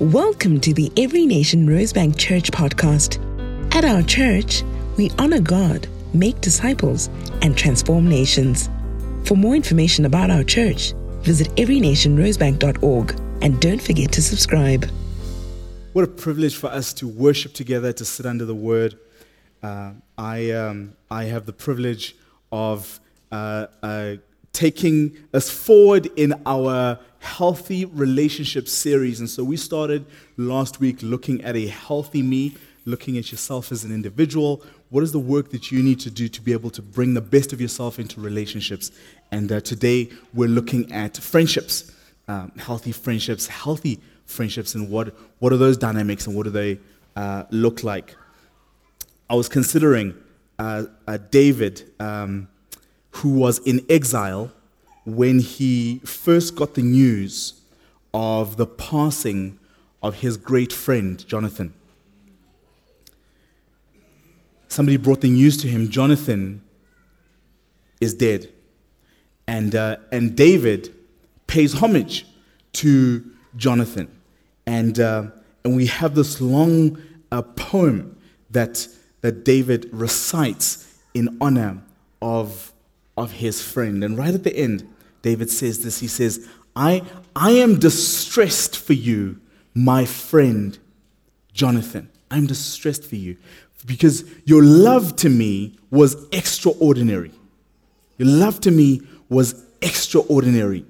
Welcome to the Every Nation Rosebank Church podcast. At our church, we honor God, make disciples, and transform nations. For more information about our church, visit everynationrosebank.org and don't forget to subscribe. What a privilege for us to worship together, to sit under the word. Uh, I, um, I have the privilege of uh, uh, taking us forward in our healthy relationship series. And so we started last week looking at a healthy me, looking at yourself as an individual. What is the work that you need to do to be able to bring the best of yourself into relationships? And uh, today we're looking at friendships, um, healthy friendships, healthy friendships, and what, what are those dynamics and what do they uh, look like? I was considering uh, David, um, who was in exile when he first got the news of the passing of his great friend, Jonathan. Somebody brought the news to him Jonathan is dead. And, uh, and David pays homage to Jonathan. And, uh, and we have this long uh, poem that, that David recites in honor of, of his friend. And right at the end, David says this. He says, I, I am distressed for you, my friend Jonathan. I'm distressed for you because your love to me was extraordinary. Your love to me was extraordinary.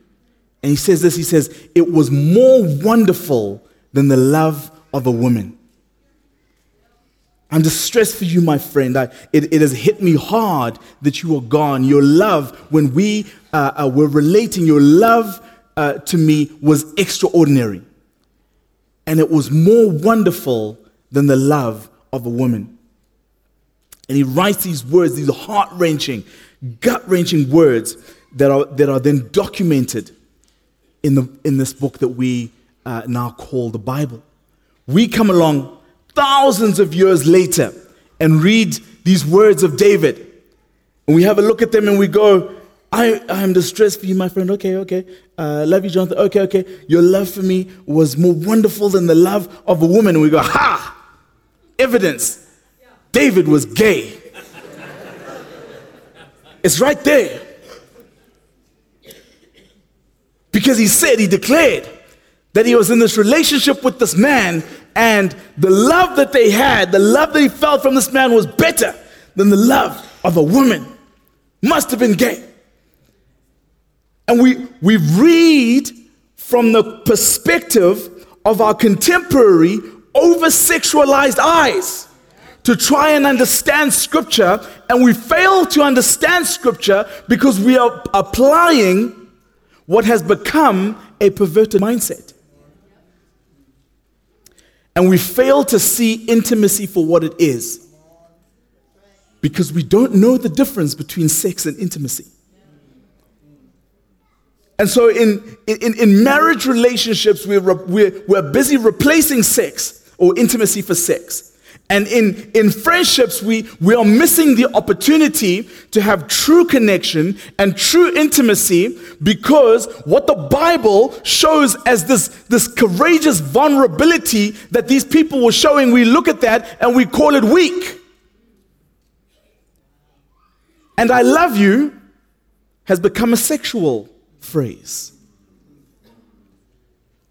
And he says this he says, It was more wonderful than the love of a woman. I'm distressed for you, my friend. I, it, it has hit me hard that you are gone. Your love, when we uh, uh, were relating, your love uh, to me was extraordinary. And it was more wonderful than the love of a woman. And he writes these words, these heart wrenching, gut wrenching words that are, that are then documented in, the, in this book that we uh, now call the Bible. We come along thousands of years later and read these words of David. And we have a look at them and we go, I, I'm distressed for you, my friend. Okay, okay. Uh, love you, Jonathan. Okay, okay. Your love for me was more wonderful than the love of a woman. And we go, ha! Evidence. David was gay. it's right there. Because he said, he declared that he was in this relationship with this man and the love that they had, the love that he felt from this man was better than the love of a woman. Must have been gay. And we, we read from the perspective of our contemporary over sexualized eyes to try and understand scripture, and we fail to understand scripture because we are applying what has become a perverted mindset. And we fail to see intimacy for what it is because we don't know the difference between sex and intimacy. And so, in, in, in marriage relationships, we're, we're, we're busy replacing sex or intimacy for sex. And in, in friendships, we, we are missing the opportunity to have true connection and true intimacy because what the Bible shows as this, this courageous vulnerability that these people were showing, we look at that and we call it weak. And I love you has become a sexual phrase.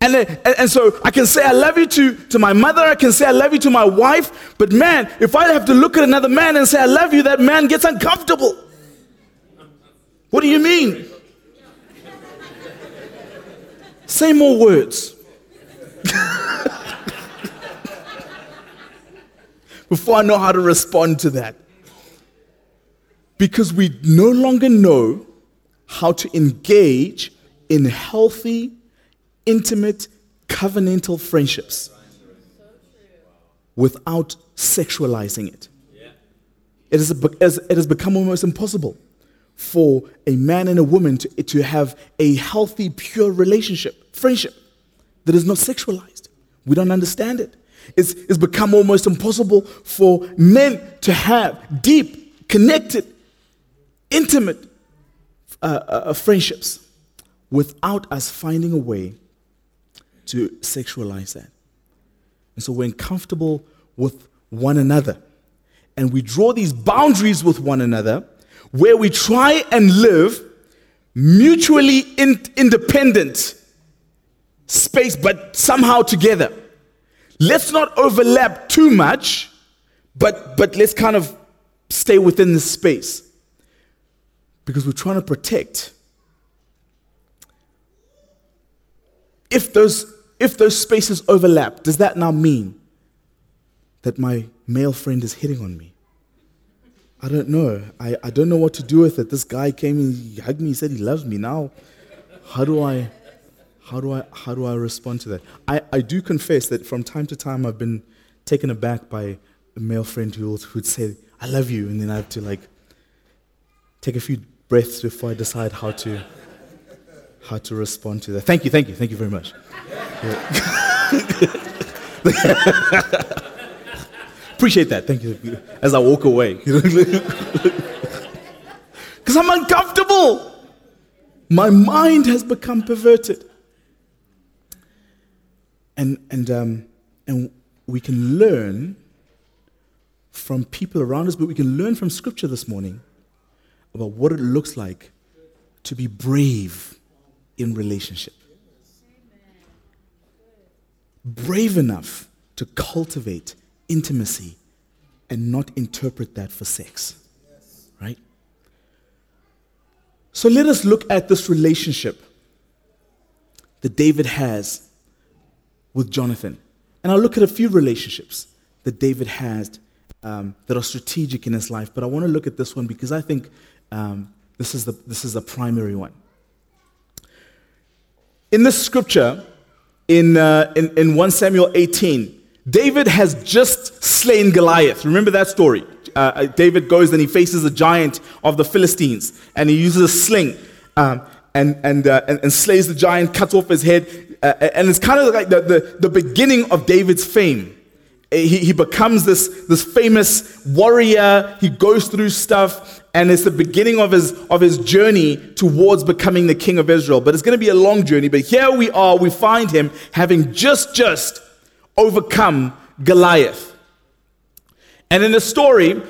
And, and, and, so I can say I love you to, to my mother, I can say I love you to my wife, but man, if I have to look at another man and say I love you, that man gets uncomfortable. What do you mean? say more words. Before I know how to respond to that. Because we no longer know how to engage in healthy intimate, covenantal friendships without sexualizing it. It, is, it has become almost impossible for a man and a woman to, to have a healthy, pure relationship, friendship, that is not sexualized. We don't understand it. It's, it's become almost impossible for men to have deep, connected, intimate uh, uh, friendships without us finding a way to sexualize that. And so we're uncomfortable with one another. And we draw these boundaries with one another where we try and live mutually in- independent space, but somehow together. Let's not overlap too much, but, but let's kind of stay within this space because we're trying to protect. If those, if those spaces overlap, does that now mean that my male friend is hitting on me? I don't know. I, I don't know what to do with it. This guy came and he hugged me, he said he loves me. Now, how do I how do I how do I respond to that? I, I do confess that from time to time I've been taken aback by a male friend who would say, I love you, and then I have to like take a few breaths before I decide how to how to respond to that. Thank you, thank you, thank you very much. Appreciate that. Thank you. As I walk away. Because I'm uncomfortable. My mind has become perverted. And, and, um, and we can learn from people around us, but we can learn from Scripture this morning about what it looks like to be brave in relationship. Brave enough to cultivate intimacy and not interpret that for sex. Right? So let us look at this relationship that David has with Jonathan. And I'll look at a few relationships that David has um, that are strategic in his life, but I want to look at this one because I think um, this, is the, this is the primary one. In this scripture, in, uh, in, in 1 Samuel 18, David has just slain Goliath. Remember that story? Uh, uh, David goes and he faces a giant of the Philistines and he uses a sling um, and, and, uh, and, and, slays the giant, cuts off his head. Uh, and it's kind of like the, the, the beginning of David's fame. Eh, he, he becomes this, this famous warrior. He goes through stuff and it's the beginning of his, of his journey towards becoming the king of Israel. But it's going to be a long journey. But here we are, we find him having just, just overcome Goliath. And in the story,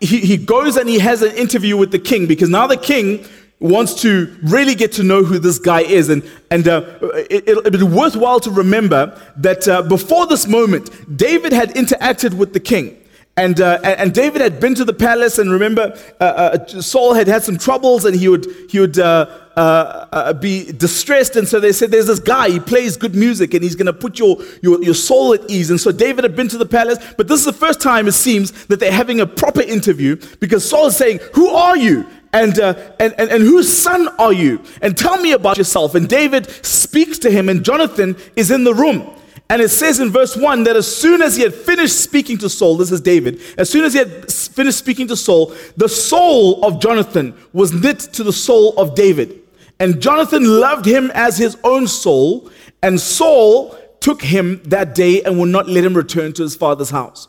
he, he goes and he has an interview with the king because now the king wants to really get to know who this guy is. And, and uh, it, will be worthwhile to remember that uh, before this moment, David had interacted with the king. And, uh, and David had been to the palace, and remember, uh, uh, Saul had had some troubles, and he would, he would uh, be distressed. And so they said, There's this guy, he plays good music, and he's going to put your, your, your soul at ease. And so David had been to the palace, but this is the first time it seems that they're having a proper interview because Saul is saying, Who are you? And, uh, and, and, and whose son are you? And tell me about yourself. And David speaks to him, and Jonathan is in the room. And it says in verse 1 that as soon as he had finished speaking to Saul, this is David, as soon as he had finished speaking to Saul, the soul of Jonathan was knit to the soul of David. And Jonathan loved him as his own soul, and Saul took him that day and would not let him return to his father's house.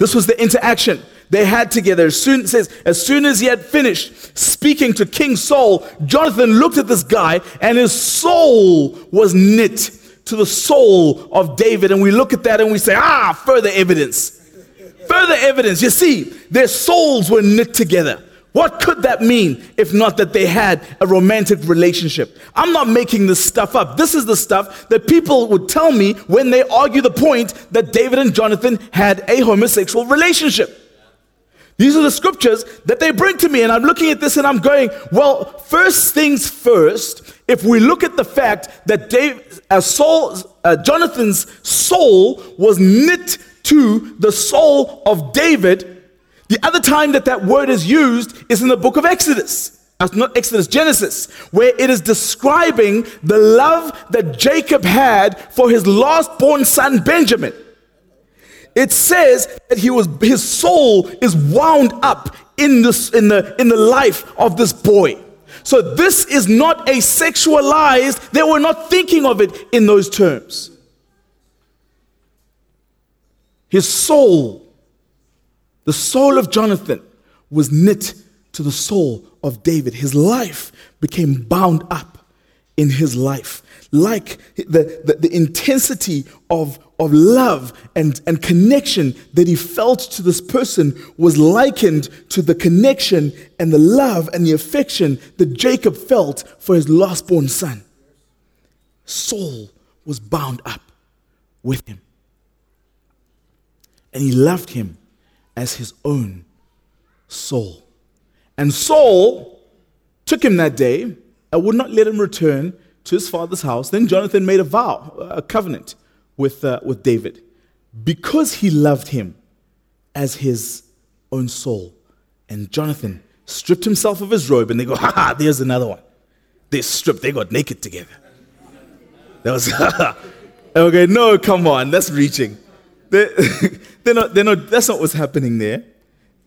This was the interaction they had together. As soon, says, as soon as he had finished speaking to King Saul, Jonathan looked at this guy and his soul was knit to the soul of David. And we look at that and we say, ah, further evidence. Further evidence. You see, their souls were knit together. What could that mean if not that they had a romantic relationship? I'm not making this stuff up. This is the stuff that people would tell me when they argue the point that David and Jonathan had a homosexual relationship. These are the scriptures that they bring to me, and I'm looking at this and I'm going, well, first things first, if we look at the fact that Dave, uh, uh, Jonathan's soul was knit to the soul of David, the other time that that word is used is in the book of Exodus. That's not Exodus, Genesis, where it is describing the love that Jacob had for his last born son Benjamin. It says that he was his soul is wound up in this in the in the life of this boy. So this is not a sexualized, they were not thinking of it in those terms. His soul, the soul of Jonathan, was knit to the soul of David. His life became bound up in his life. Like the, the, the, intensity of, of love and, and connection that he felt to this person was likened to the connection and the love and the affection that Jacob felt for his last born son. Saul was bound up with him. And he loved him as his own soul. And Saul took him that day and would not let him return to his father's house. Then Jonathan made a vow, a covenant with, uh, with David, because he loved him as his own soul. And Jonathan stripped himself of his robe, and they go, ha ha, there's another one. They stripped, they got naked together. That was, okay, no, come on, that's reaching. They're, they're not, they're not, that's not what's happening there.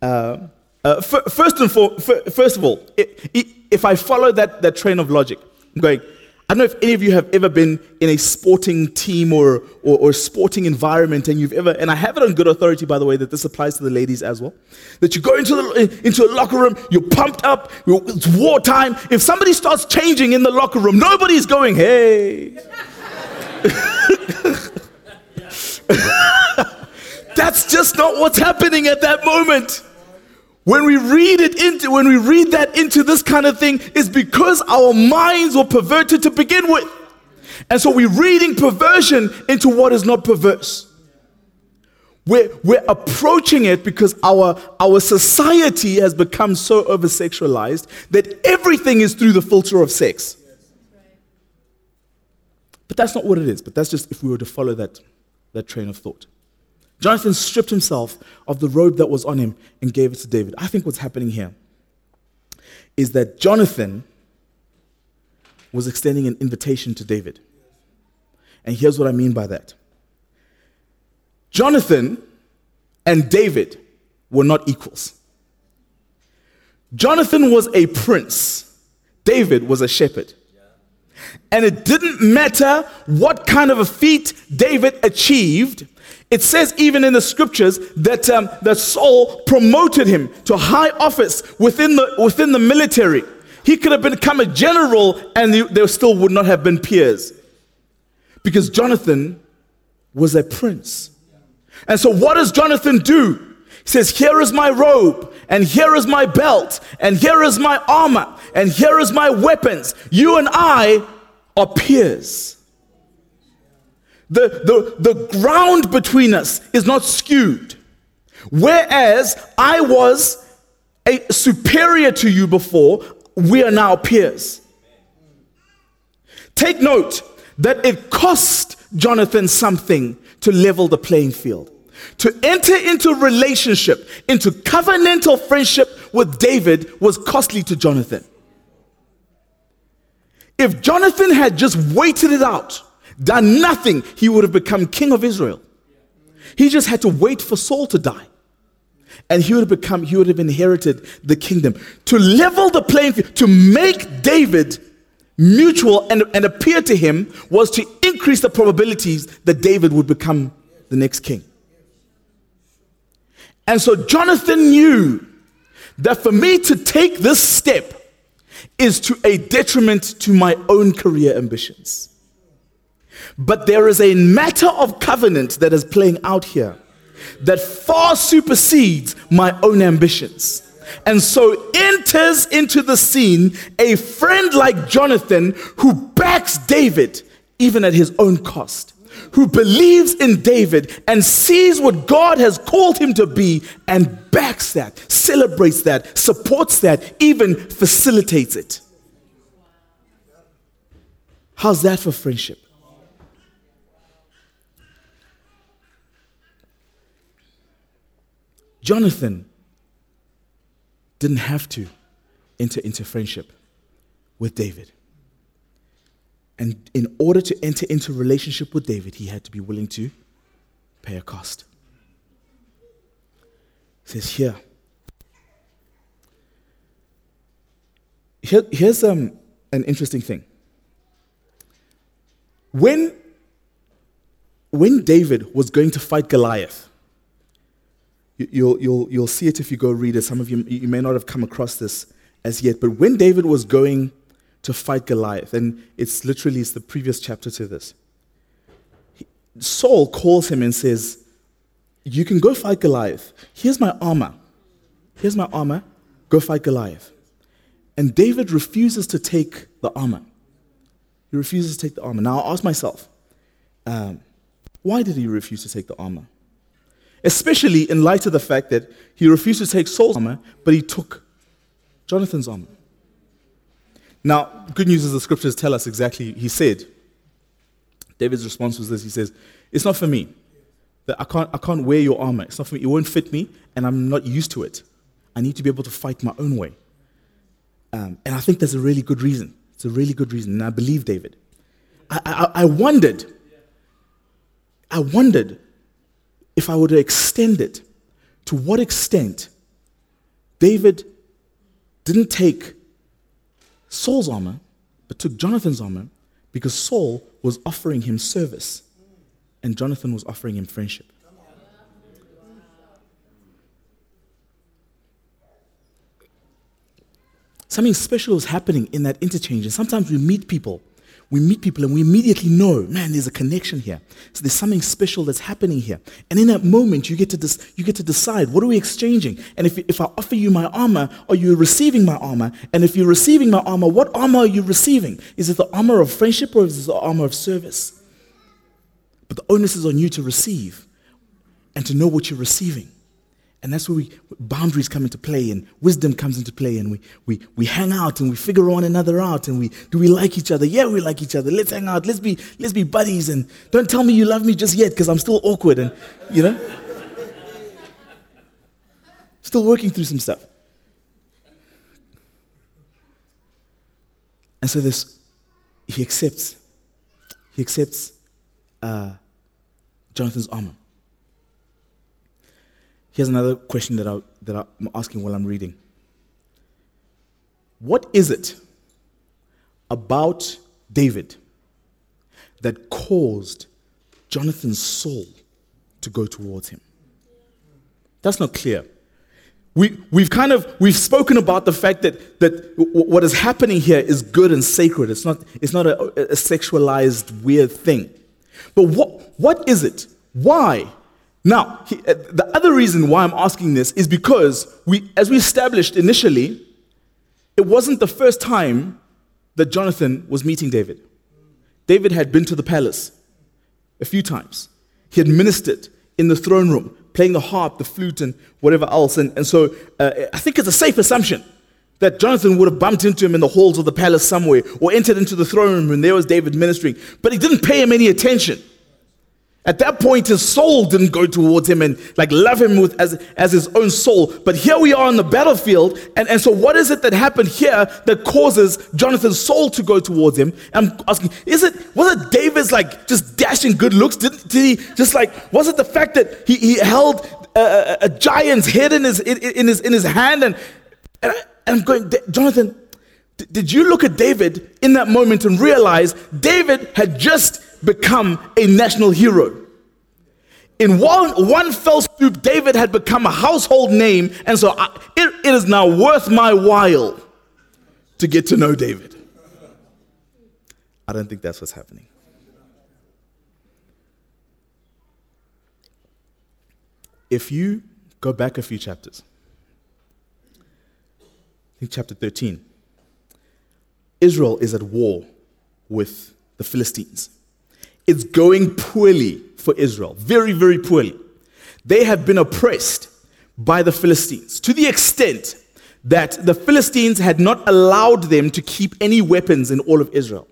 Uh, uh, first, and for, first of all, if I follow that, that train of logic, I'm going, I don't know if any of you have ever been in a sporting team or, or, or, sporting environment and you've ever, and I have it on good authority, by the way, that this applies to the ladies as well, that you go into, the, into a locker room, you're pumped up, it's wartime. If somebody starts changing in the locker room, nobody's going, hey. That's just not what's happening at that moment. When we read it into, when we read that into this kind of thing, is because our minds were perverted to begin with. And so we're reading perversion into what is not perverse. We're, we're approaching it because our, our society has become so over sexualized that everything is through the filter of sex. But that's not what it is. But that's just if we were to follow that, that train of thought. Jonathan stripped himself of the robe that was on him and gave it to David. I think what's happening here is that Jonathan was extending an invitation to David. And here's what I mean by that Jonathan and David were not equals. Jonathan was a prince, David was a shepherd. And it didn't matter what kind of a feat David achieved, it says even in the scriptures that, um, that Saul promoted him to high office within the, within the military. He could have become a general and there still would not have been peers. Because Jonathan was a prince. And so what does Jonathan do? He says, Here is my robe, and here is my belt, and here is my armor, and here is my weapons. You and I are peers. The, the, the ground between us is not skewed. Whereas I was a superior to you before, we are now peers. Take note that it cost Jonathan something to level the playing field. To enter into relationship, into covenantal friendship with David was costly to Jonathan. If Jonathan had just waited it out, done nothing, he would have become king of Israel. He just had to wait for Saul to die. And he would have become, he would have inherited the kingdom. To level the playing field, to make David mutual and, and appear to him was to increase the probabilities that David would become the next king. And so Jonathan knew that for me to take this step is to a detriment to my own career ambitions. But there is a matter of covenant that is playing out here that far supersedes my own ambitions. And so enters into the scene a friend like Jonathan who backs David even at his own cost, who believes in David and sees what God has called him to be and backs that, celebrates that, supports that, even facilitates it. How's that for friendship? Jonathan didn't have to enter into friendship with David. And in order to enter into relationship with David, he had to be willing to pay a cost. He says here, here here's um, an interesting thing. When, when David was going to fight Goliath, You'll, you'll, you'll see it if you go read it. Some of you, you may not have come across this as yet. But when David was going to fight Goliath, and it's literally it's the previous chapter to this, Saul calls him and says, You can go fight Goliath. Here's my armor. Here's my armor. Go fight Goliath. And David refuses to take the armor. He refuses to take the armor. Now, I'll ask myself, um, why did he refuse to take the armor? Especially in light of the fact that he refused to take Saul's armor, but he took Jonathan's armor. Now, good news is the scriptures tell us exactly, he said, David's response was this he says, It's not for me. That I can't, I can't wear your armor. It's not for me. It won't fit me, and I'm not used to it. I need to be able to fight my own way. Um, and I think there's a really good reason. It's a really good reason, and I believe David. I, I, I wondered, I wondered if I were to extend it, to what extent David didn't take Saul's armor, but took Jonathan's armor because Saul was offering him service and Jonathan was offering him friendship. Something special is happening in that interchange. And sometimes we meet people we meet people and we immediately know, man, there's a connection here. So there's something special that's happening here. And in that moment, you get to, dis- you get to decide, what are we exchanging? And if, if I offer you my armor, are you receiving my armor? And if you're receiving my armor, what armor are you receiving? Is it the armor of friendship or is it the armor of service? But the onus is on you to receive and to know what you're receiving. And that's where we, boundaries come into play and wisdom comes into play and we, we, we hang out and we figure one another out and we, do we like each other? Yeah, we like each other. Let's hang out. Let's be, let's be buddies and don't tell me you love me just yet because I'm still awkward and, you know, still working through some stuff. And so this, he accepts, he accepts uh, Jonathan's armor. Here's another question that, I, that I'm asking while I'm reading. What is it about David that caused Jonathan's soul to go towards him? That's not clear. We, we've kind of we've spoken about the fact that, that w- what is happening here is good and sacred. It's not, it's not a, a sexualized weird thing. But what, what is it? Why now, he, uh, the other reason why I'm asking this is because we, as we established initially, it wasn't the first time that Jonathan was meeting David. David had been to the palace a few times. He had ministered in the throne room, playing the harp, the flute, and whatever else. And, and so uh, I think it's a safe assumption that Jonathan would have bumped into him in the halls of the palace somewhere or entered into the throne room and there was David ministering. But he didn't pay him any attention. At that point, his soul didn't go towards him and like love him with, as, as his own soul. But here we are on the battlefield. And, and so, what is it that happened here that causes Jonathan's soul to go towards him? I'm asking, is it, was it David's like just dashing good looks? Did, did he just like, was it the fact that he, he held a, a, giant's head in his, in, in, his, in his hand? And, and, I, and I'm going, Jonathan, did you look at David in that moment and realize David had just become a national hero? In one, one fell swoop, David had become a household name, and so I, it, it is now worth my while to get to know David. I don't think that's what's happening. If you go back a few chapters, I think chapter 13, Israel is at war with the Philistines. It's going poorly for Israel, very, very poorly. They have been oppressed by the Philistines to the extent that the Philistines had not allowed them to keep any weapons in all of Israel.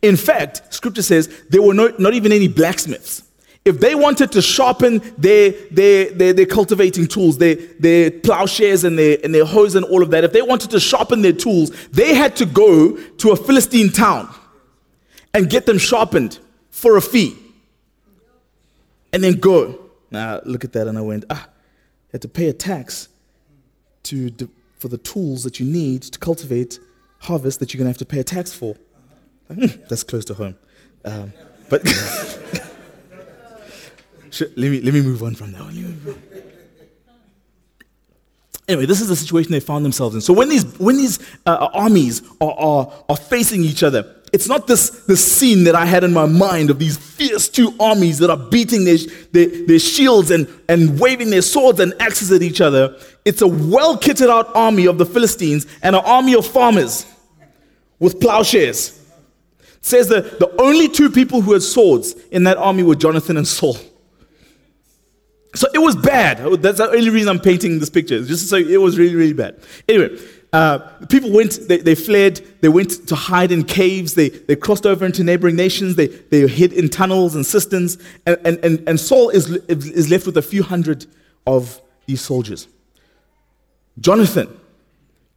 In fact, scripture says there were no, not even any blacksmiths. If they wanted to sharpen their, their, their, their cultivating tools, their, their plowshares and their, and their hoes and all of that, if they wanted to sharpen their tools, they had to go to a Philistine town and get them sharpened for a fee. And then go. Now, look at that, and I went, ah, you have to pay a tax to, for the tools that you need to cultivate harvest that you're going to have to pay a tax for. Hmm, that's close to home. Um, but let, me, let me move on from that one. Anyway, this is the situation they found themselves in. So when these, when these uh, armies are, are, are facing each other, it's not this, this scene that I had in my mind of these fierce two armies that are beating their, their, their shields and, and waving their swords and axes at each other. It's a well kitted out army of the Philistines and an army of farmers with plowshares. It says that the only two people who had swords in that army were Jonathan and Saul. So it was bad. That's the only reason I'm painting this picture. Just so it was really, really bad. Anyway, uh, people went, they, they, fled, they went to hide in caves, they, they crossed over into neighboring nations, they, they hid in tunnels and cisterns, and, and, and, and Saul is, is left with a few hundred of these soldiers. Jonathan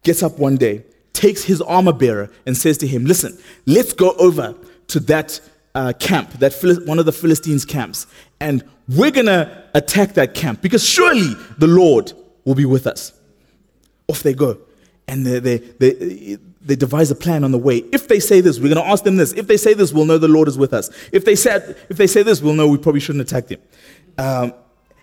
gets up one day, takes his armor bearer, and says to him, Listen, let's go over to that uh, camp, that one of the Philistines' camps, and we're going to attack that camp because surely the Lord will be with us. Off they go and they, they, they, they devise a plan on the way. If they say this, we're going to ask them this. If they say this, we'll know the Lord is with us. If they, said, if they say this, we'll know we probably shouldn't attack them. Um,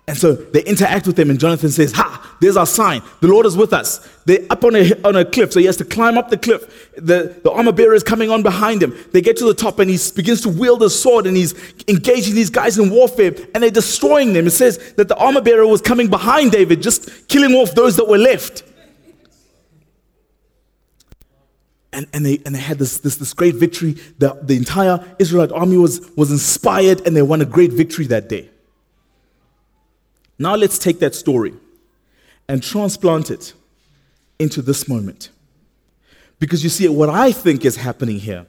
and so they interact with them, and Jonathan says, Ha, there's our sign. The Lord is with us. They're up on a, on a cliff, so he has to climb up the cliff. The, the armor bearer is coming on behind him. They get to the top, and he begins to wield his sword, and he's engaging these guys in warfare, and they're destroying them. It says that the armor bearer was coming behind David, just killing off those that were left. And, and, they, and they had this, this, this great victory. The, the entire Israelite army was, was inspired and they won a great victory that day. Now let's take that story and transplant it into this moment. Because you see, what I think is happening here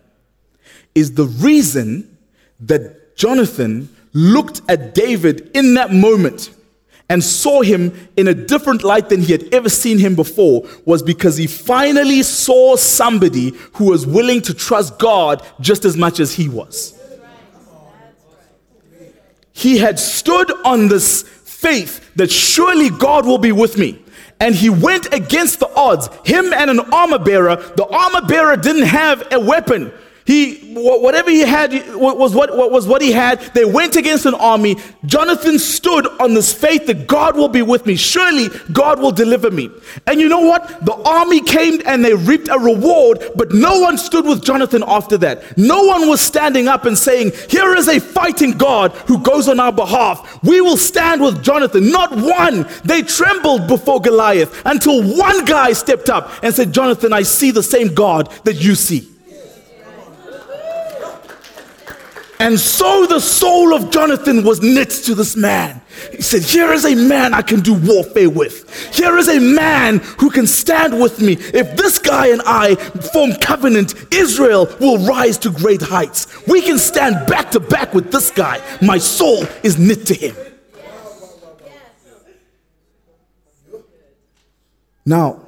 is the reason that Jonathan looked at David in that moment and saw him in a different light than he had ever seen him before was because he finally saw somebody who was willing to trust God just as much as he was. He had stood on this faith that surely God will be with me. And he went against the odds, him and an armor bearer. The armor bearer didn't have a weapon. He, whatever he had was what, was what he had. They went against an army. Jonathan stood on this faith that God will be with me. Surely God will deliver me. And you know what? The army came and they reaped a reward, but no one stood with Jonathan after that. No one was standing up and saying, Here is a fighting God who goes on our behalf. We will stand with Jonathan. Not one. They trembled before Goliath until one guy stepped up and said, Jonathan, I see the same God that you see. And so the soul of Jonathan was knit to this man. He said, Here is a man I can do warfare with. Here is a man who can stand with me. If this guy and I form covenant, Israel will rise to great heights. We can stand back to back with this guy. My soul is knit to him. Now,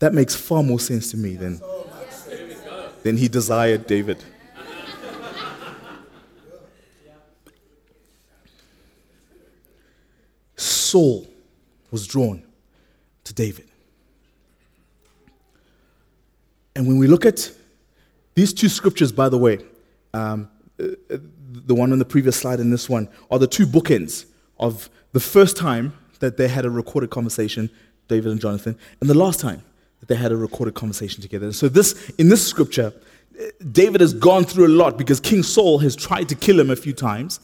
that makes far more sense to me than, than he desired David. Saul was drawn to David. And when we look at these two scriptures, by the way, um, uh, the one on the previous slide and this one, are the two bookends of the first time that they had a recorded conversation, David and Jonathan, and the last time that they had a recorded conversation together. So, this in this scripture, David has gone through a lot because King Saul has tried to kill him a few times.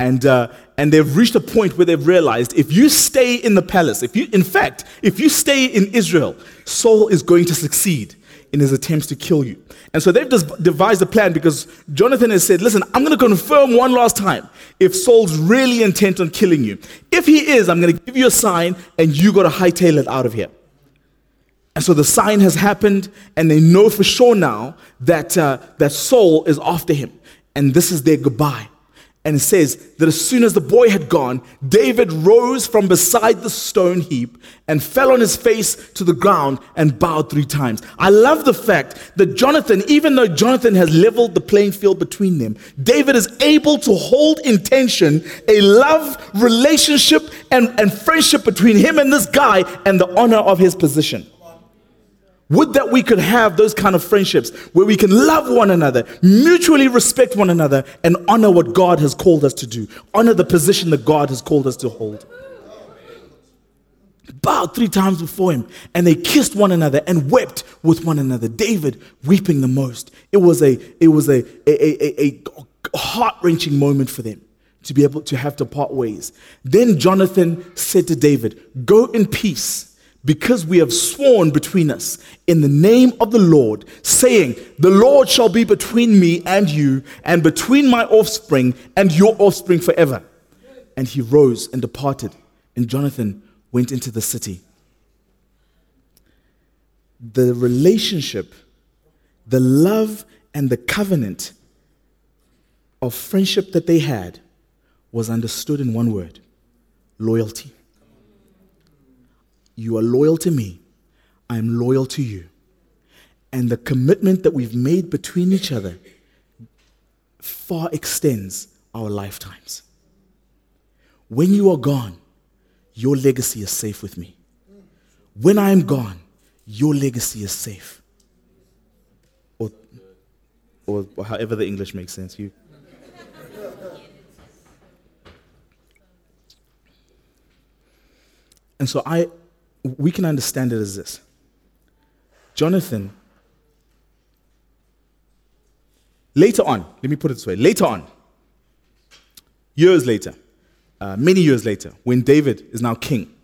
And, uh, and they've reached a point where they've realized if you stay in the palace, if you, in fact, if you stay in Israel, Saul is going to succeed in his attempts to kill you. And so they've just devised a plan because Jonathan has said, Listen, I'm going to confirm one last time if Saul's really intent on killing you. If he is, I'm going to give you a sign and you got to hightail it out of here. And so the sign has happened, and they know for sure now that, uh, that Saul is after him. And this is their goodbye. And it says that as soon as the boy had gone, David rose from beside the stone heap and fell on his face to the ground and bowed three times. I love the fact that Jonathan, even though Jonathan has leveled the playing field between them, David is able to hold in tension a love, relationship, and, and friendship between him and this guy and the honor of his position. Would that we could have those kind of friendships where we can love one another, mutually respect one another, and honor what God has called us to do, honor the position that God has called us to hold. Bowed three times before him, and they kissed one another and wept with one another. David weeping the most. It was a it was a a, a, a heart wrenching moment for them to be able to have to part ways. Then Jonathan said to David, "Go in peace." Because we have sworn between us in the name of the Lord, saying, The Lord shall be between me and you, and between my offspring and your offspring forever. And he rose and departed, and Jonathan went into the city. The relationship, the love, and the covenant of friendship that they had was understood in one word loyalty. You are loyal to me. I am loyal to you. And the commitment that we've made between each other far extends our lifetimes. When you are gone, your legacy is safe with me. When I am gone, your legacy is safe. Or, or however the English makes sense. You. And so I, we can understand it as this Jonathan, later on, let me put it this way later on, years later, uh, many years later, when David is now king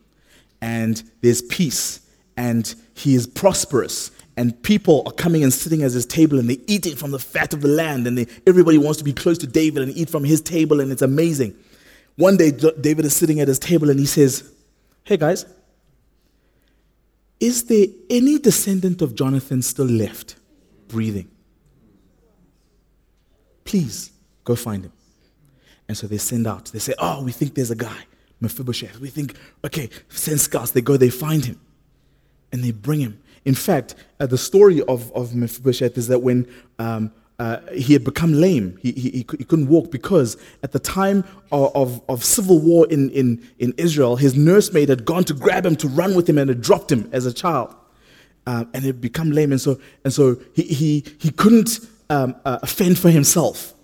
and there's peace and he is prosperous and people are coming and sitting at his table and they're eating from the fat of the land and they, everybody wants to be close to David and eat from his table and it's amazing. One day, David is sitting at his table and he says, Hey guys, is there any descendant of Jonathan still left breathing? Please go find him. And so they send out. They say, Oh, we think there's a guy, Mephibosheth. We think, okay, send scouts. They go, they find him. And they bring him. In fact, uh, the story of, of Mephibosheth is that when um, uh, he had become lame. He, he, he, couldn't walk because at the time of, of, of, civil war in, in, in Israel, his nursemaid had gone to grab him to run with him and had dropped him as a child. Um, and had become lame. And so, and so he, he, he couldn't um, uh, fend for himself.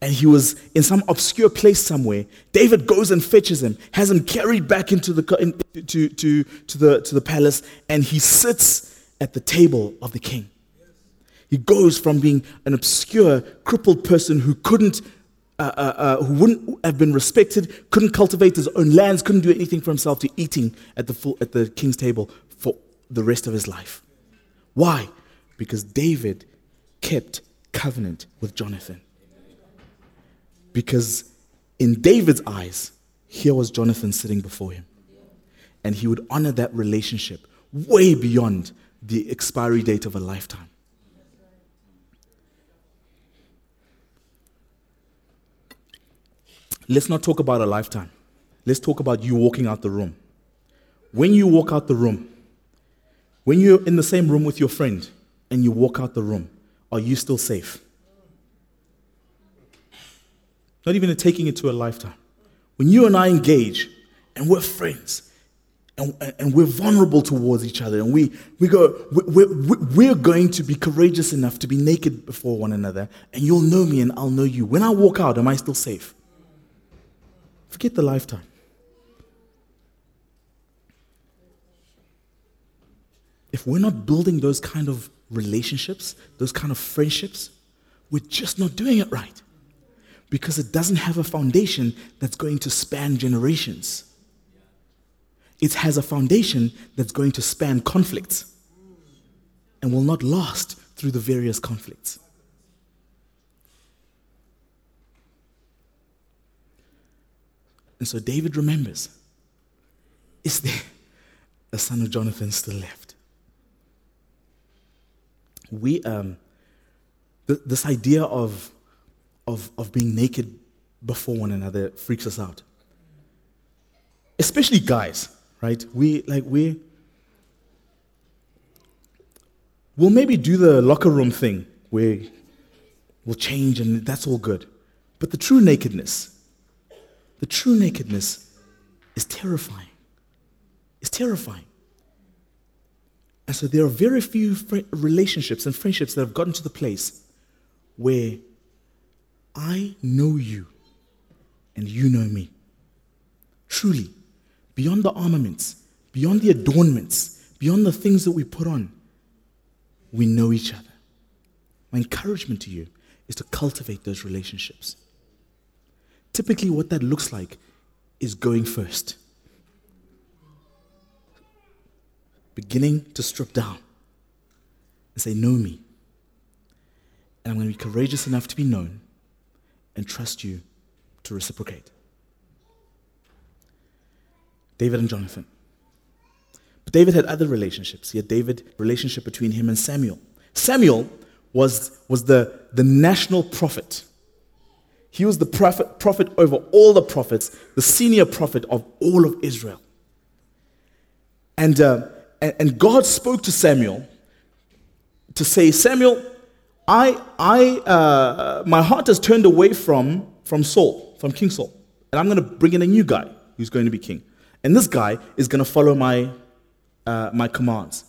And he was in some obscure place somewhere. David goes and fetches him, has him carried back into the, in, to, to, to, the, to the palace, and he sits at the table of the king. He goes from being an obscure, crippled person who couldn't, uh, uh, uh, who wouldn't have been respected, couldn't cultivate his own lands, couldn't do anything for himself, to eating at the, full, at the king's table for the rest of his life. Why? Because David kept covenant with Jonathan. Because in David's eyes, here was Jonathan sitting before him. And he would honor that relationship way beyond the expiry date of a lifetime. Let's not talk about a lifetime. Let's talk about you walking out the room. When you walk out the room, when you're in the same room with your friend and you walk out the room, are you still safe? Not even taking it to a lifetime. When you and I engage and we're friends and, and we're vulnerable towards each other and we, we go, we're, we're going to be courageous enough to be naked before one another and you'll know me and I'll know you. When I walk out, am I still safe? Forget the lifetime. If we're not building those kind of relationships, those kind of friendships, we're just not doing it right. Because it doesn't have a foundation that's going to span generations. It has a foundation that's going to span conflicts and will not last through the various conflicts. And so David remembers is there a son of Jonathan still left? We, um, th- this idea of, of, of being naked before one another freaks us out. Especially guys, right? We like we we'll maybe do the locker room thing where we'll change and that's all good. But the true nakedness, the true nakedness is terrifying. It's terrifying. And so there are very few relationships and friendships that have gotten to the place where I know you and you know me. Truly, beyond the armaments, beyond the adornments, beyond the things that we put on, we know each other. My encouragement to you is to cultivate those relationships. Typically, what that looks like is going first, beginning to strip down and say, Know me. And I'm going to be courageous enough to be known and trust you to reciprocate. David and Jonathan. But David had other relationships. He had David relationship between him and Samuel. Samuel was, was the, the national prophet. He was the prophet, prophet over all the prophets, the senior prophet of all of Israel. And, uh, and, and God spoke to Samuel to say, Samuel, I, I, uh, my heart has turned away from, from Saul, from King Saul, and I'm going to bring in a new guy who's going to be king. And this guy is going to follow my, uh, my commands.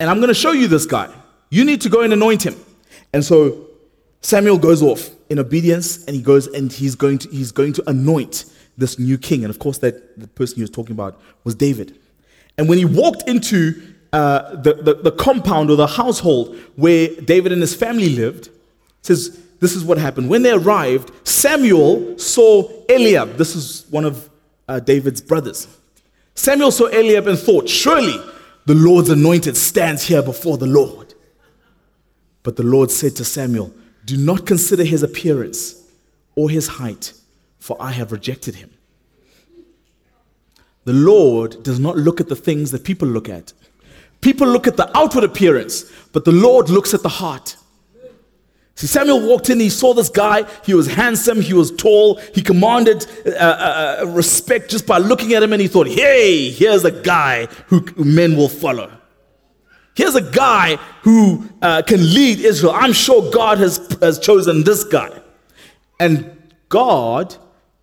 And I'm going to show you this guy. You need to go and anoint him. And so Samuel goes off in obedience and he goes and he's going to, he's going to anoint this new king. And of course, that the person he was talking about was David. And when he walked into uh, the, the, the compound or the household where David and his family lived, says this is what happened. When they arrived, Samuel saw Eliab. This is one of uh, David's brothers. Samuel saw Eliab and thought, Surely the Lord's anointed stands here before the Lord. But the Lord said to Samuel, Do not consider his appearance or his height, for I have rejected him. The Lord does not look at the things that people look at. People look at the outward appearance, but the Lord looks at the heart. See, Samuel walked in, he saw this guy. He was handsome, he was tall, he commanded uh, uh, uh, respect just by looking at him, and he thought, hey, here's a guy who men will follow. Here's a guy who uh, can lead Israel. I'm sure God has, has chosen this guy. And God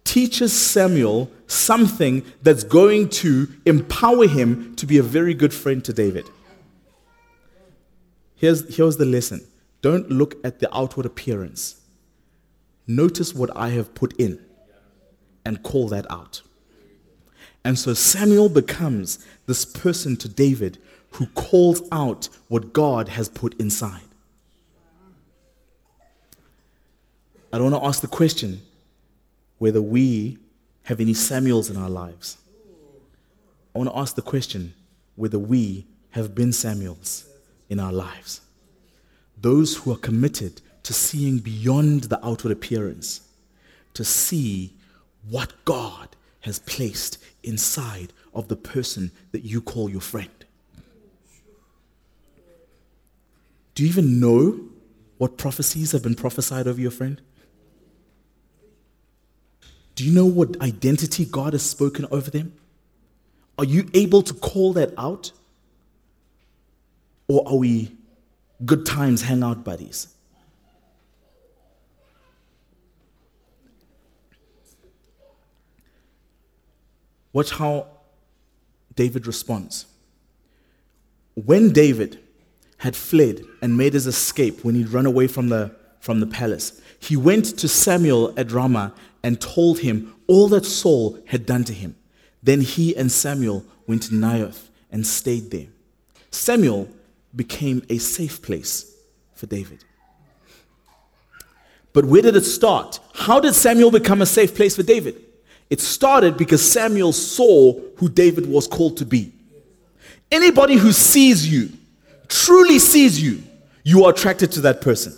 teaches Samuel something that's going to empower him to be a very good friend to David. Here's, here's the lesson don't look at the outward appearance. Notice what I have put in and call that out. And so Samuel becomes this person to David who calls out what God has put inside. I don't want to ask the question whether we have any Samuels in our lives. I want to ask the question whether we have been Samuels in our lives those who are committed to seeing beyond the outward appearance, to see what God has placed inside of the person that you call your friend. Do you even know what prophecies have been prophesied over your friend? Do you know what identity God has spoken over them? Are you able to call that out? Or are we good times hangout buddies. Watch how David responds. When David had fled and made his escape when he'd run away from the, from the palace, he went to Samuel at Ramah and told him all that Saul had done to him. Then he and Samuel went to Naioth and stayed there. Samuel became a safe place for David. But where did it start? How did Samuel become a safe place for David? It started because Samuel saw who David was called to be. Anybody who sees you, truly sees you, you are attracted to that person.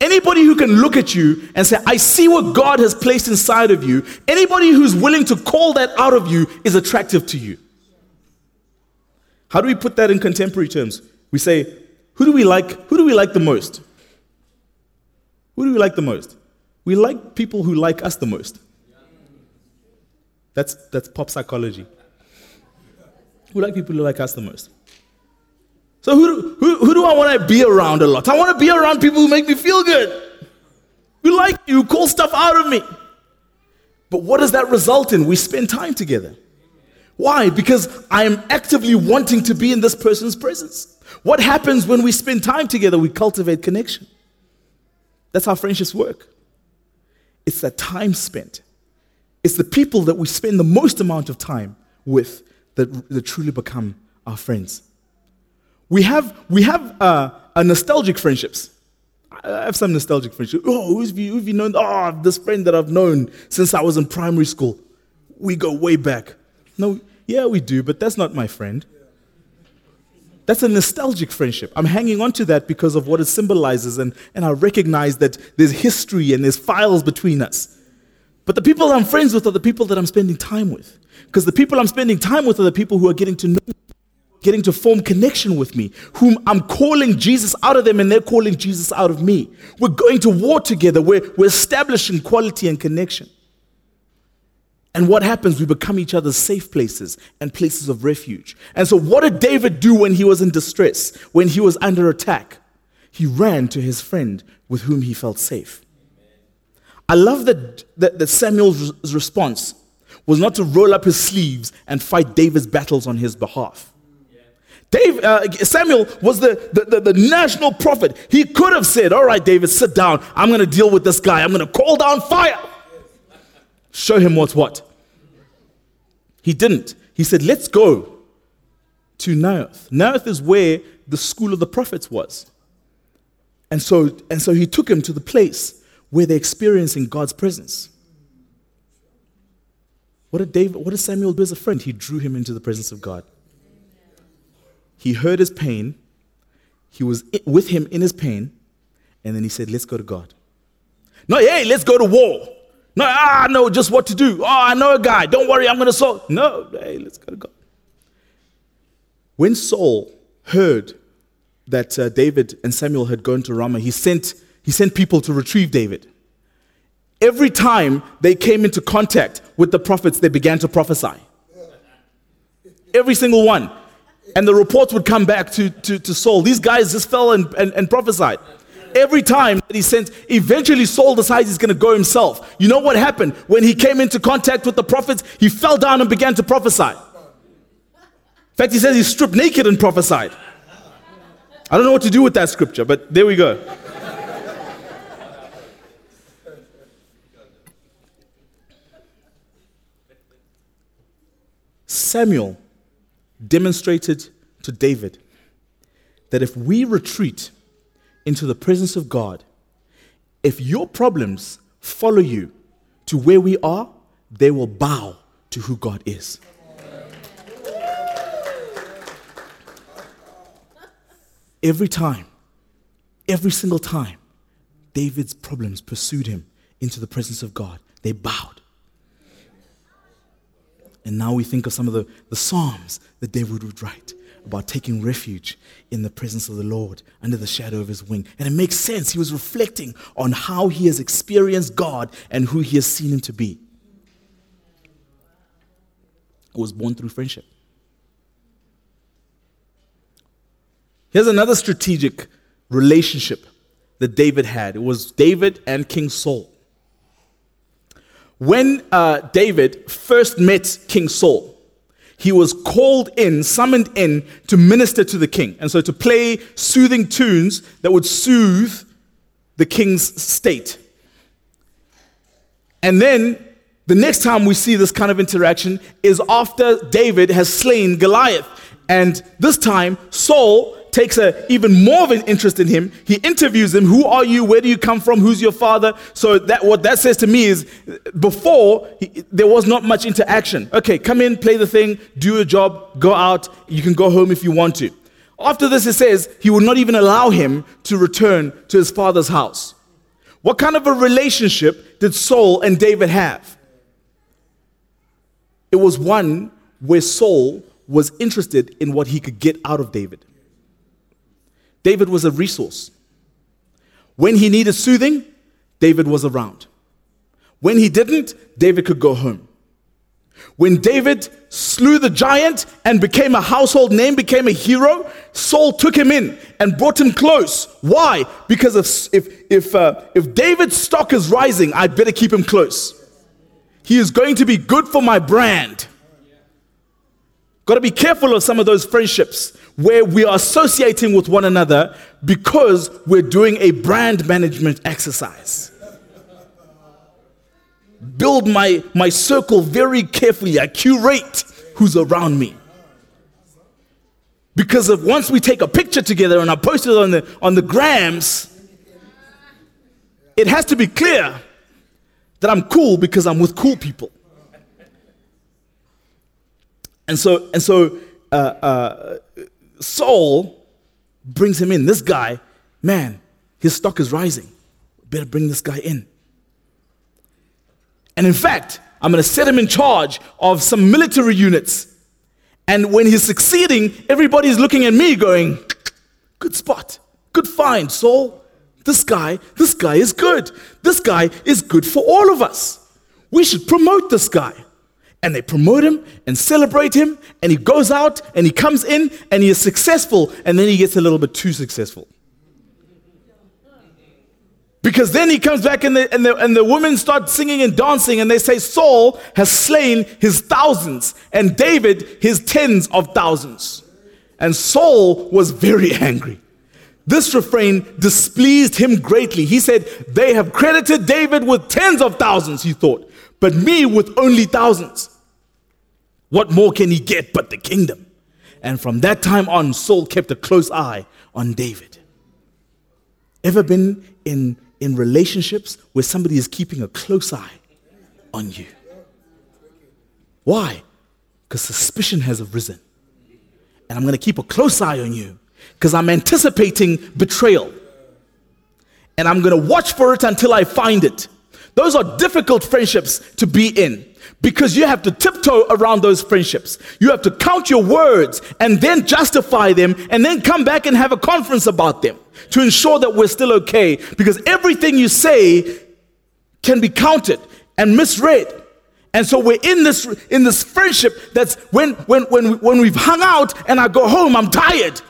Anybody who can look at you and say, I see what God has placed inside of you, anybody who's willing to call that out of you is attractive to you. How do we put that in contemporary terms? We say, who do we like? Who do we like the most? Who do we like the most? We like people who like us the most. That's, that's pop psychology. We like people who like us the most. So, who, who, who do I want to be around a lot? I want to be around people who make me feel good. Who like you, call stuff out of me. But what does that result in? We spend time together. Why? Because I am actively wanting to be in this person's presence. What happens when we spend time together? We cultivate connection. That's how friendships work. It's that time spent. It's the people that we spend the most amount of time with that, that truly become our friends. We have, we have uh, a nostalgic friendships. I have some nostalgic friendships. Oh, you, who've you known? Oh, this friend that I've known since I was in primary school. We go way back. No, yeah, we do, but that's not my friend. That's a nostalgic friendship. I'm hanging on to that because of what it symbolizes, and, and I recognize that there's history and there's files between us. But the people I'm friends with are the people that I'm spending time with. Because the people I'm spending time with are the people who are getting to know me, getting to form connection with me, whom I'm calling Jesus out of them and they're calling Jesus out of me. We're going to war together, we're, we're establishing quality and connection. And what happens? We become each other's safe places and places of refuge. And so, what did David do when he was in distress, when he was under attack? He ran to his friend with whom he felt safe. I love that, that, that Samuel's response was not to roll up his sleeves and fight David's battles on his behalf. Dave, uh, Samuel was the, the, the, the, national prophet. He could have said, All right, David, sit down. I'm going to deal with this guy. I'm going to call down fire. Show him what's what. He didn't. He said, Let's go to Naioth. Naioth is where the school of the prophets was. And so, and so he took him to the place where they're experiencing God's presence. What did, David, what did Samuel do as a friend? He drew him into the presence of God. He heard his pain, he was with him in his pain, and then he said, Let's go to God. No, hey, let's go to war. No, ah, know just what to do. Oh, I know a guy. Don't worry, I'm going to solve. No, hey, let's go to God. When Saul heard that uh, David and Samuel had gone to Ramah, he sent, he sent people to retrieve David. Every time they came into contact with the prophets, they began to prophesy. Every single one. And the reports would come back to, to, to Saul. These guys just fell and, and, and prophesied every time that he sent, eventually Saul decides he's going to go himself. You know what happened? When he came into contact with the prophets, he fell down and began to prophesy. In fact, he says he stripped naked and prophesied. I don't know what to do with that scripture, but there we go. Samuel demonstrated to David that if we retreat into the presence of God, if your problems follow you to where we are, they will bow to who God is. Every time, every single time, David's problems pursued him into the presence of God. They bowed. And now we think of some of the, the Psalms that David would write about taking refuge in the presence of the Lord under the shadow of his wing. And it makes sense. He was reflecting on how he has experienced God and who he has seen him to be. He was born through friendship. Here's another strategic relationship that David had it was David and King Saul. When uh, David first met King Saul, he was called in, summoned in to minister to the king. And so to play soothing tunes that would soothe the king's state. And then the next time we see this kind of interaction is after David has slain Goliath. And this time, Saul takes a, even more of an interest in him. He interviews him. Who are you? Where do you come from? Who's your father? So that what that says to me is, before he, there was not much interaction. Okay, come in, play the thing, do your job, go out. You can go home if you want to. After this, it says he would not even allow him to return to his father's house. What kind of a relationship did Saul and David have? It was one where Saul was interested in what he could get out of David. David was a resource. When he needed soothing, David was around. When he didn't, David could go home. When David slew the giant and became a household name, became a hero, Saul took him in and brought him close. Why? Because if, if, if, uh, if David's stock is rising, I better keep him close. He is going to be good for my brand. Got to be careful of some of those friendships where we are associating with one another because we're doing a brand management exercise. Build my, my circle very carefully. I curate who's around me. Because of once we take a picture together and I post it on the, on the grams, it has to be clear that I'm cool because I'm with cool people. And so, and so uh, uh, Saul brings him in. This guy, man, his stock is rising. Better bring this guy in. And in fact, I'm going to set him in charge of some military units. And when he's succeeding, everybody's looking at me going, good spot, good find, Saul. This guy, this guy is good. This guy is good for all of us. We should promote this guy and they promote him and celebrate him, and he goes out and he comes in and he is successful, and then he gets a little bit too successful. Because then he comes back and the, and, the, and the women start singing and dancing, and they say, Saul has slain his thousands, and David his tens of thousands. And Saul was very angry. This refrain displeased him greatly. He said, They have credited David with tens of thousands, he thought, but me with only thousands. What more can he get but the kingdom? And from that time on, Saul kept a close eye on David. Ever been in, in relationships where somebody is keeping a close eye on you? Why? Because suspicion has arisen. And I'm going to keep a close eye on you because I'm anticipating betrayal. And I'm going to watch for it until I find it. Those are difficult friendships to be in because you have to tiptoe around those friendships. You have to count your words and then justify them and then come back and have a conference about them to ensure that we're still okay because everything you say can be counted and misread. And so we're in this in this friendship that's when when when when we've hung out and I go home I'm tired.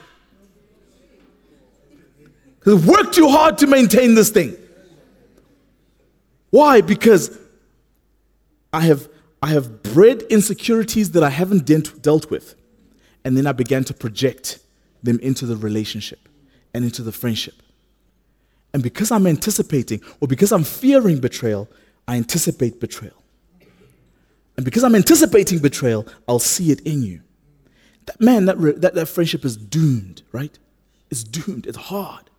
I've worked too hard to maintain this thing. Why? Because I have, I have bred insecurities that I haven't de- dealt with. And then I began to project them into the relationship and into the friendship. And because I'm anticipating, or because I'm fearing betrayal, I anticipate betrayal. And because I'm anticipating betrayal, I'll see it in you. That man, that, re- that, that friendship is doomed, right? It's doomed. It's hard.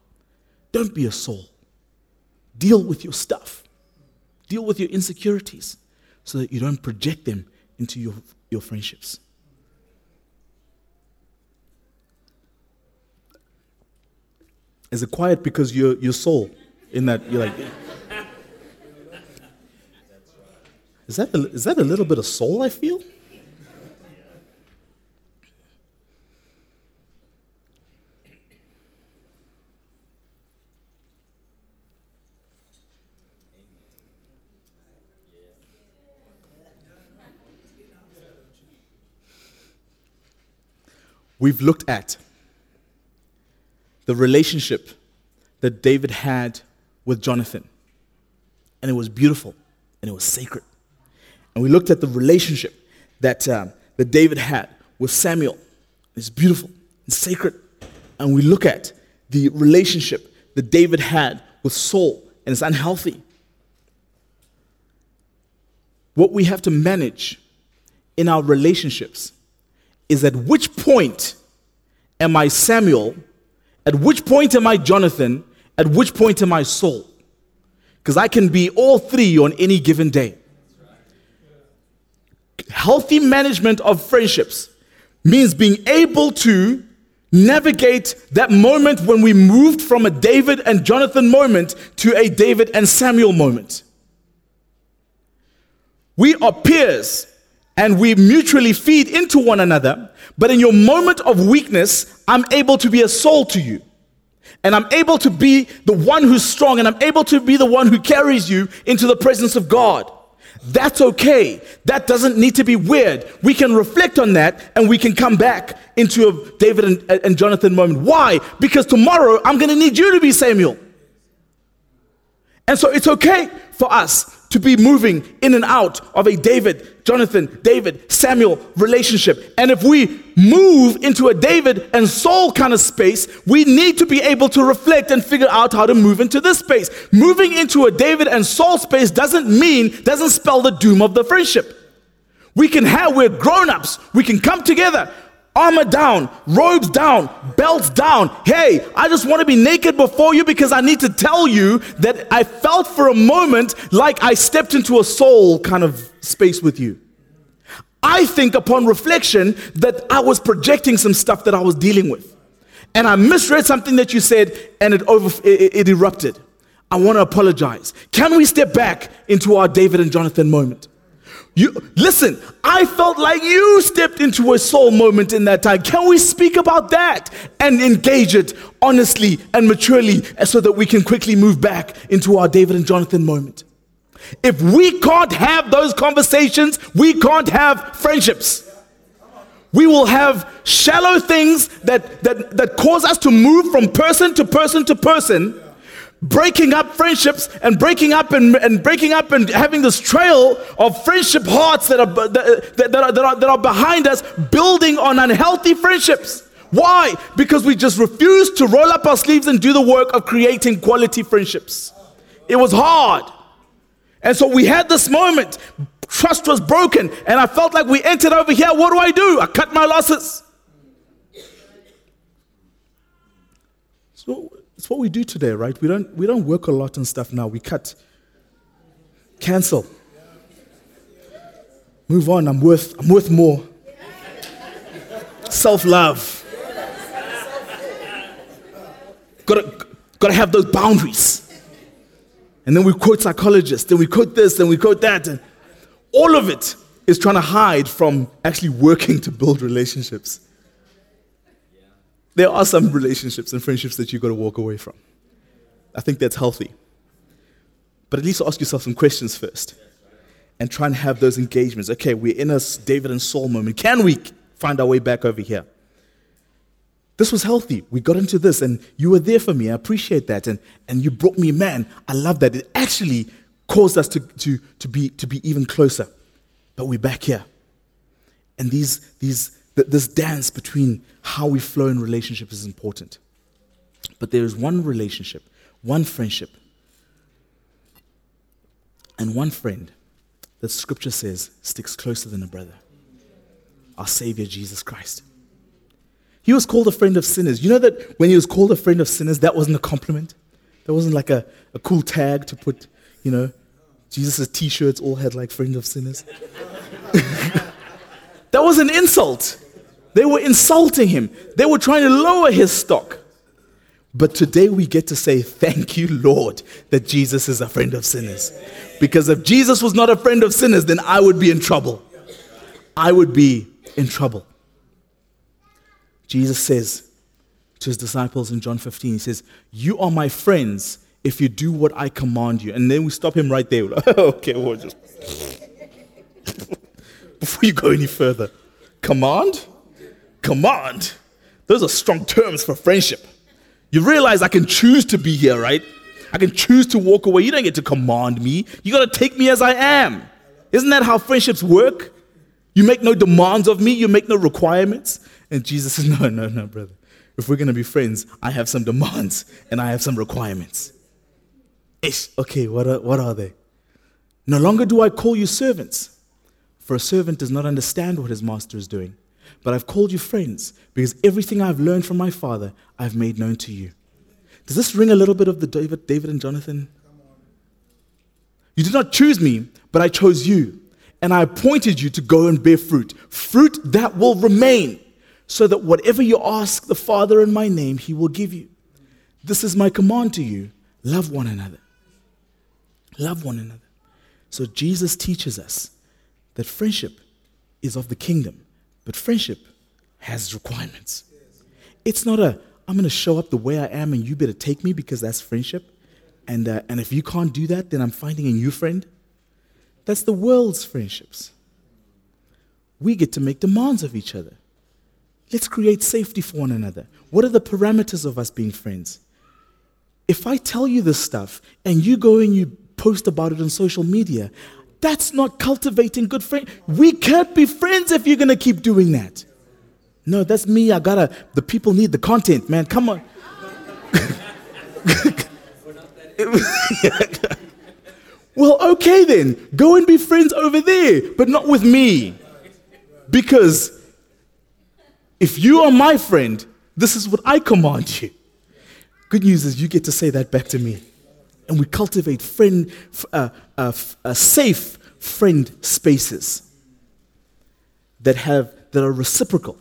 Don't be a Saul. Deal with your stuff. Deal with your insecurities so that you don't project them into your, your friendships. Is it quiet because you're, you're in that you're like, is that, a, is that a little bit of Saul I feel? We've looked at the relationship that David had with Jonathan. And it was beautiful and it was sacred. And we looked at the relationship that, uh, that David had with Samuel. It's beautiful and sacred. And we look at the relationship that David had with Saul, and it's unhealthy. What we have to manage in our relationships is at which point am I Samuel? At which point am I Jonathan? At which point am I Saul? Because I can be all three on any given day. Healthy management of friendships means being able to navigate that moment when we moved from a David and Jonathan moment to a David and Samuel moment. We are peers and we mutually feed into one another. But in your moment of weakness, I'm able to be a soul to you. and I'm able to be the one who's strong and I'm able to be the one who carries you into the presence of God. That's okay. That doesn't need to be weird. We can reflect on that and we can come back into a David and, and Jonathan moment. Why? Because tomorrow I'm going to need you to be Samuel. And so it's okay for us to be moving in and out of a David, Jonathan, David, Samuel relationship. And if we move into a David and Saul kind of space, we need to be able to reflect and figure out how to move into this space. Moving into a David and Saul space doesn't mean, doesn't spell the doom of the friendship. We can have, we're grown ups, we can come together, armor down, robes down, belts down. Hey, I just want to be naked before you because I need to tell you that I felt for a moment like I stepped into a Saul kind of space with you. I think upon reflection that I was projecting some stuff that I was dealing with. And I misread something that you said and it, over, it, it erupted. I want to apologize. Can we step back into our David and Jonathan moment? You listen, I felt like you stepped into a Saul moment in that time. Can we speak about that and engage it honestly and maturely so that we can quickly move back into our David and Jonathan moment? If we can't have those conversations, we can't have friendships. We will have shallow things that, that, that cause us to move from person to person to person breaking up friendships and breaking up and, and breaking up and having this trail of friendship hearts that are, that, that, are, that, are, that are behind us, building on unhealthy friendships. Why? Because we just refuse to roll up our sleeves and do the work of creating quality friendships. It was hard. And so we had this moment. Trust was broken. And I felt like we entered over here. What do I do? I cut my losses. So it's what we do today, right? We don't, we don't work a lot on stuff now. We cut, cancel, move on. I'm worth, I'm worth more. Self love. Gotta, gotta have those boundaries. And then we quote psychologists, then we quote this, then we quote that. And all of it is trying to hide from actually working to build relationships there are some relationships and friendships that you've got to walk away from. I think that's healthy. But at least ask yourself some questions first and try and have those engagements. Okay, we're in a David and Saul moment. Can we find our way back over here? This was healthy. We got into this, and you were there for me. I appreciate that. And, and you brought me, man, I love that. It actually caused us to, to, to, be, to be even closer. But we're back here. And these, these, this dance between how we flow in relationships is important. But there is one relationship, one friendship, and one friend that scripture says sticks closer than a brother our Savior Jesus Christ. He was called a friend of sinners. You know that when he was called a friend of sinners, that wasn't a compliment? That wasn't like a, a cool tag to put, you know, Jesus' t shirts all had like friend of sinners. that was an insult. They were insulting him, they were trying to lower his stock. But today we get to say, Thank you, Lord, that Jesus is a friend of sinners. Because if Jesus was not a friend of sinners, then I would be in trouble. I would be in trouble. Jesus says to his disciples in John 15, He says, You are my friends if you do what I command you. And then we stop him right there. Okay, well, just. Before you go any further, command? Command. Those are strong terms for friendship. You realize I can choose to be here, right? I can choose to walk away. You don't get to command me. You got to take me as I am. Isn't that how friendships work? You make no demands of me, you make no requirements. And Jesus says, No, no, no, brother. If we're going to be friends, I have some demands and I have some requirements. Ish. Okay, what are, what are they? No longer do I call you servants, for a servant does not understand what his master is doing but I've called you friends because everything I've learned from my father, I've made known to you. Does this ring a little bit of the David, David and Jonathan? You did not choose me, but I chose you. And I appointed you to go and bear fruit, fruit that will remain, so that whatever you ask the Father in my name, he will give you. This is my command to you love one another. Love one another. So Jesus teaches us that friendship is of the kingdom. But friendship has requirements. It's not a I'm gonna show up the way I am, and you better take me because that's friendship. And uh, and if you can't do that, then I'm finding a new friend. That's the world's friendships. We get to make demands of each other. Let's create safety for one another. What are the parameters of us being friends? If I tell you this stuff and you go and you post about it on social media, that's not cultivating good friends. We can't be friends if you're going to keep doing that. No, that's me. I gotta, the people need the content, man. Come on. well, okay then. Go and be friends over there, but not with me. Because if you are my friend, this is what I command you. Good news is you get to say that back to me. And we cultivate friend, uh, uh, uh, safe friend spaces that, have, that are reciprocal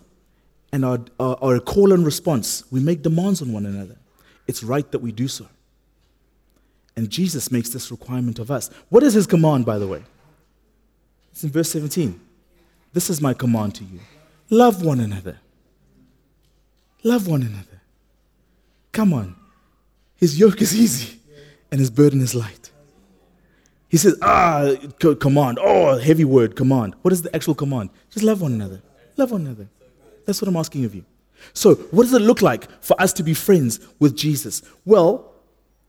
and are, are, are a call and response. We make demands on one another. It's right that we do so. And Jesus makes this requirement of us. What is his command, by the way? It's in verse 17. This is my command to you love one another. Love one another. Come on. His yoke is easy and his burden is light. He says, ah, command. Oh, heavy word, command. What is the actual command? Just love one another. Love one another. That's what I'm asking of you. So, what does it look like for us to be friends with Jesus? Well,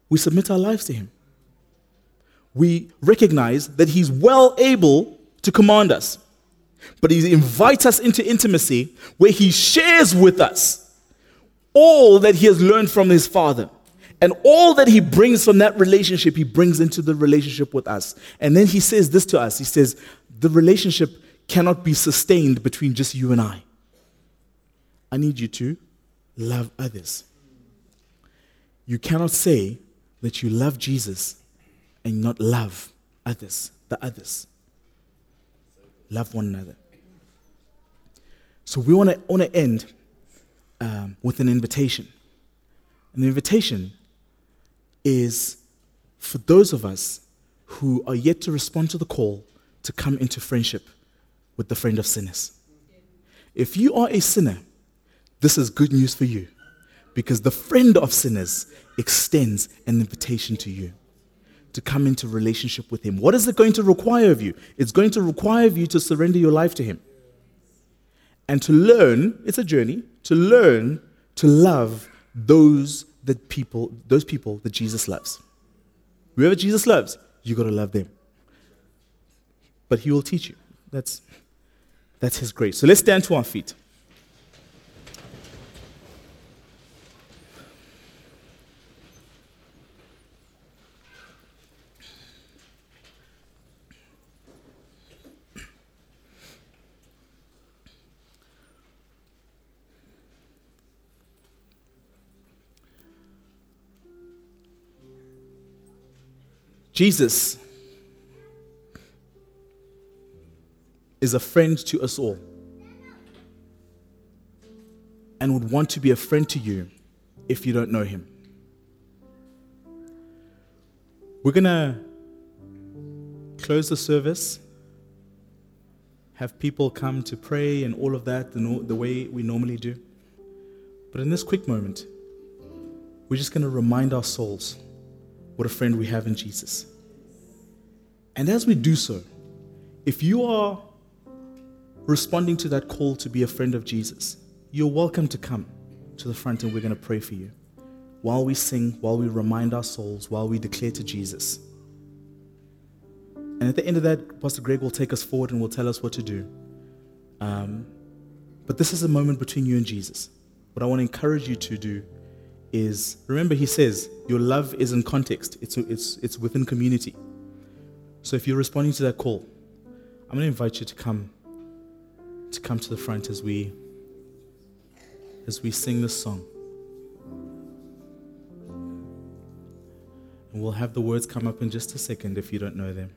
we submit our lives to him. We recognize that he's well able to command us, but he invites us into intimacy where he shares with us all that he has learned from his father. And all that he brings from that relationship, he brings into the relationship with us. And then he says this to us He says, The relationship cannot be sustained between just you and I. I need you to love others. You cannot say that you love Jesus and not love others, the others. Love one another. So we want to end um, with an invitation. The invitation is for those of us who are yet to respond to the call to come into friendship with the friend of sinners. If you are a sinner, this is good news for you because the friend of sinners extends an invitation to you to come into relationship with him. What is it going to require of you? It's going to require of you to surrender your life to him and to learn, it's a journey, to learn to love those that people, those people that Jesus loves. Whoever Jesus loves, you got to love them. But he will teach you. That's, that's his grace. So let's stand to our feet. Jesus is a friend to us all and would want to be a friend to you if you don't know him. We're going to close the service, have people come to pray and all of that the way we normally do. But in this quick moment, we're just going to remind our souls what a friend we have in Jesus. And as we do so, if you are responding to that call to be a friend of Jesus, you're welcome to come to the front and we're going to pray for you while we sing, while we remind our souls, while we declare to Jesus. And at the end of that, Pastor Greg will take us forward and will tell us what to do. Um, but this is a moment between you and Jesus. What I want to encourage you to do is remember, he says, your love is in context, it's, it's, it's within community. So if you're responding to that call, I'm going to invite you to come to come to the front as we as we sing this song. And we'll have the words come up in just a second if you don't know them.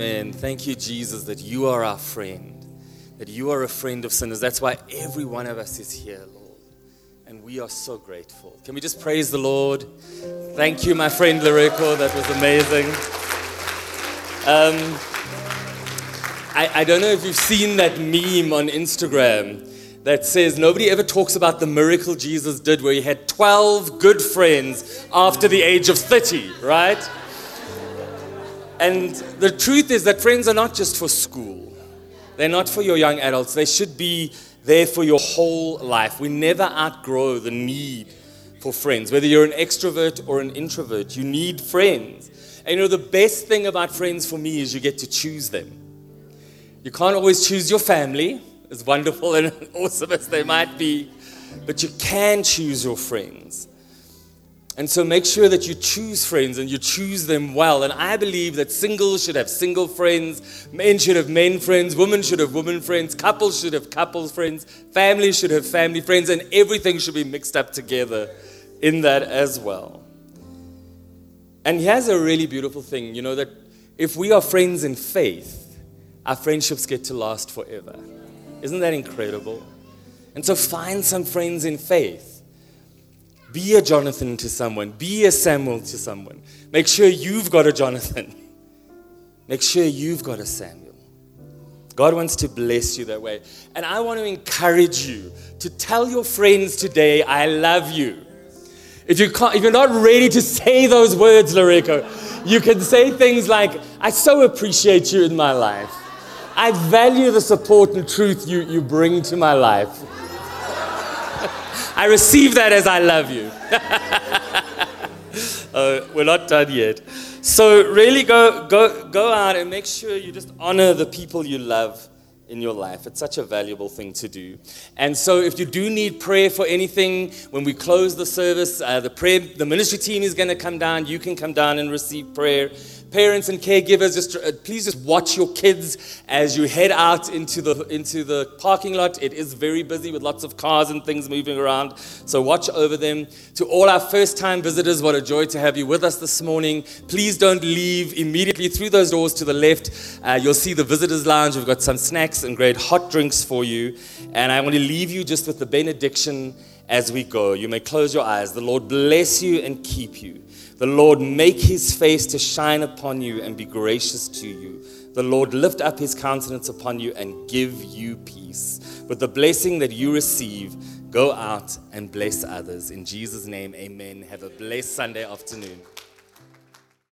Amen. Thank you, Jesus, that you are our friend, that you are a friend of sinners. That's why every one of us is here, Lord. And we are so grateful. Can we just praise the Lord? Thank you, my friend Lereko. That was amazing. Um, I, I don't know if you've seen that meme on Instagram that says nobody ever talks about the miracle Jesus did where he had 12 good friends after the age of 30, right? And the truth is that friends are not just for school, they're not for your young adults. They should be there for your whole life. We never outgrow the need for friends. Whether you're an extrovert or an introvert, you need friends. And you know, the best thing about friends for me is you get to choose them. You can't always choose your family, as wonderful and awesome as they might be, but you can choose your friends. And so make sure that you choose friends and you choose them well. And I believe that singles should have single friends, men should have men friends, women should have women friends, couples should have couple friends, families should have family friends, and everything should be mixed up together in that as well. And here's a really beautiful thing you know, that if we are friends in faith, our friendships get to last forever. Isn't that incredible? And so find some friends in faith. Be a Jonathan to someone, be a Samuel to someone. Make sure you've got a Jonathan. Make sure you've got a Samuel. God wants to bless you that way. And I want to encourage you to tell your friends today, I love you. If, you can't, if you're not ready to say those words, Lereko, you can say things like, I so appreciate you in my life. I value the support and truth you, you bring to my life. I receive that as I love you. uh, we're not done yet. So really go, go, go out and make sure you just honor the people you love in your life. It's such a valuable thing to do. And so, if you do need prayer for anything, when we close the service, uh, the prayer, the ministry team is going to come down. You can come down and receive prayer. Parents and caregivers, just uh, please just watch your kids as you head out into the into the parking lot. It is very busy with lots of cars and things moving around. So watch over them. To all our first-time visitors, what a joy to have you with us this morning. Please don't leave immediately through those doors to the left. Uh, you'll see the visitors' lounge. We've got some snacks and great hot drinks for you. And I want to leave you just with the benediction as we go. You may close your eyes. The Lord bless you and keep you. The Lord make his face to shine upon you and be gracious to you. The Lord lift up his countenance upon you and give you peace. With the blessing that you receive, go out and bless others. In Jesus' name, amen. Have a blessed Sunday afternoon.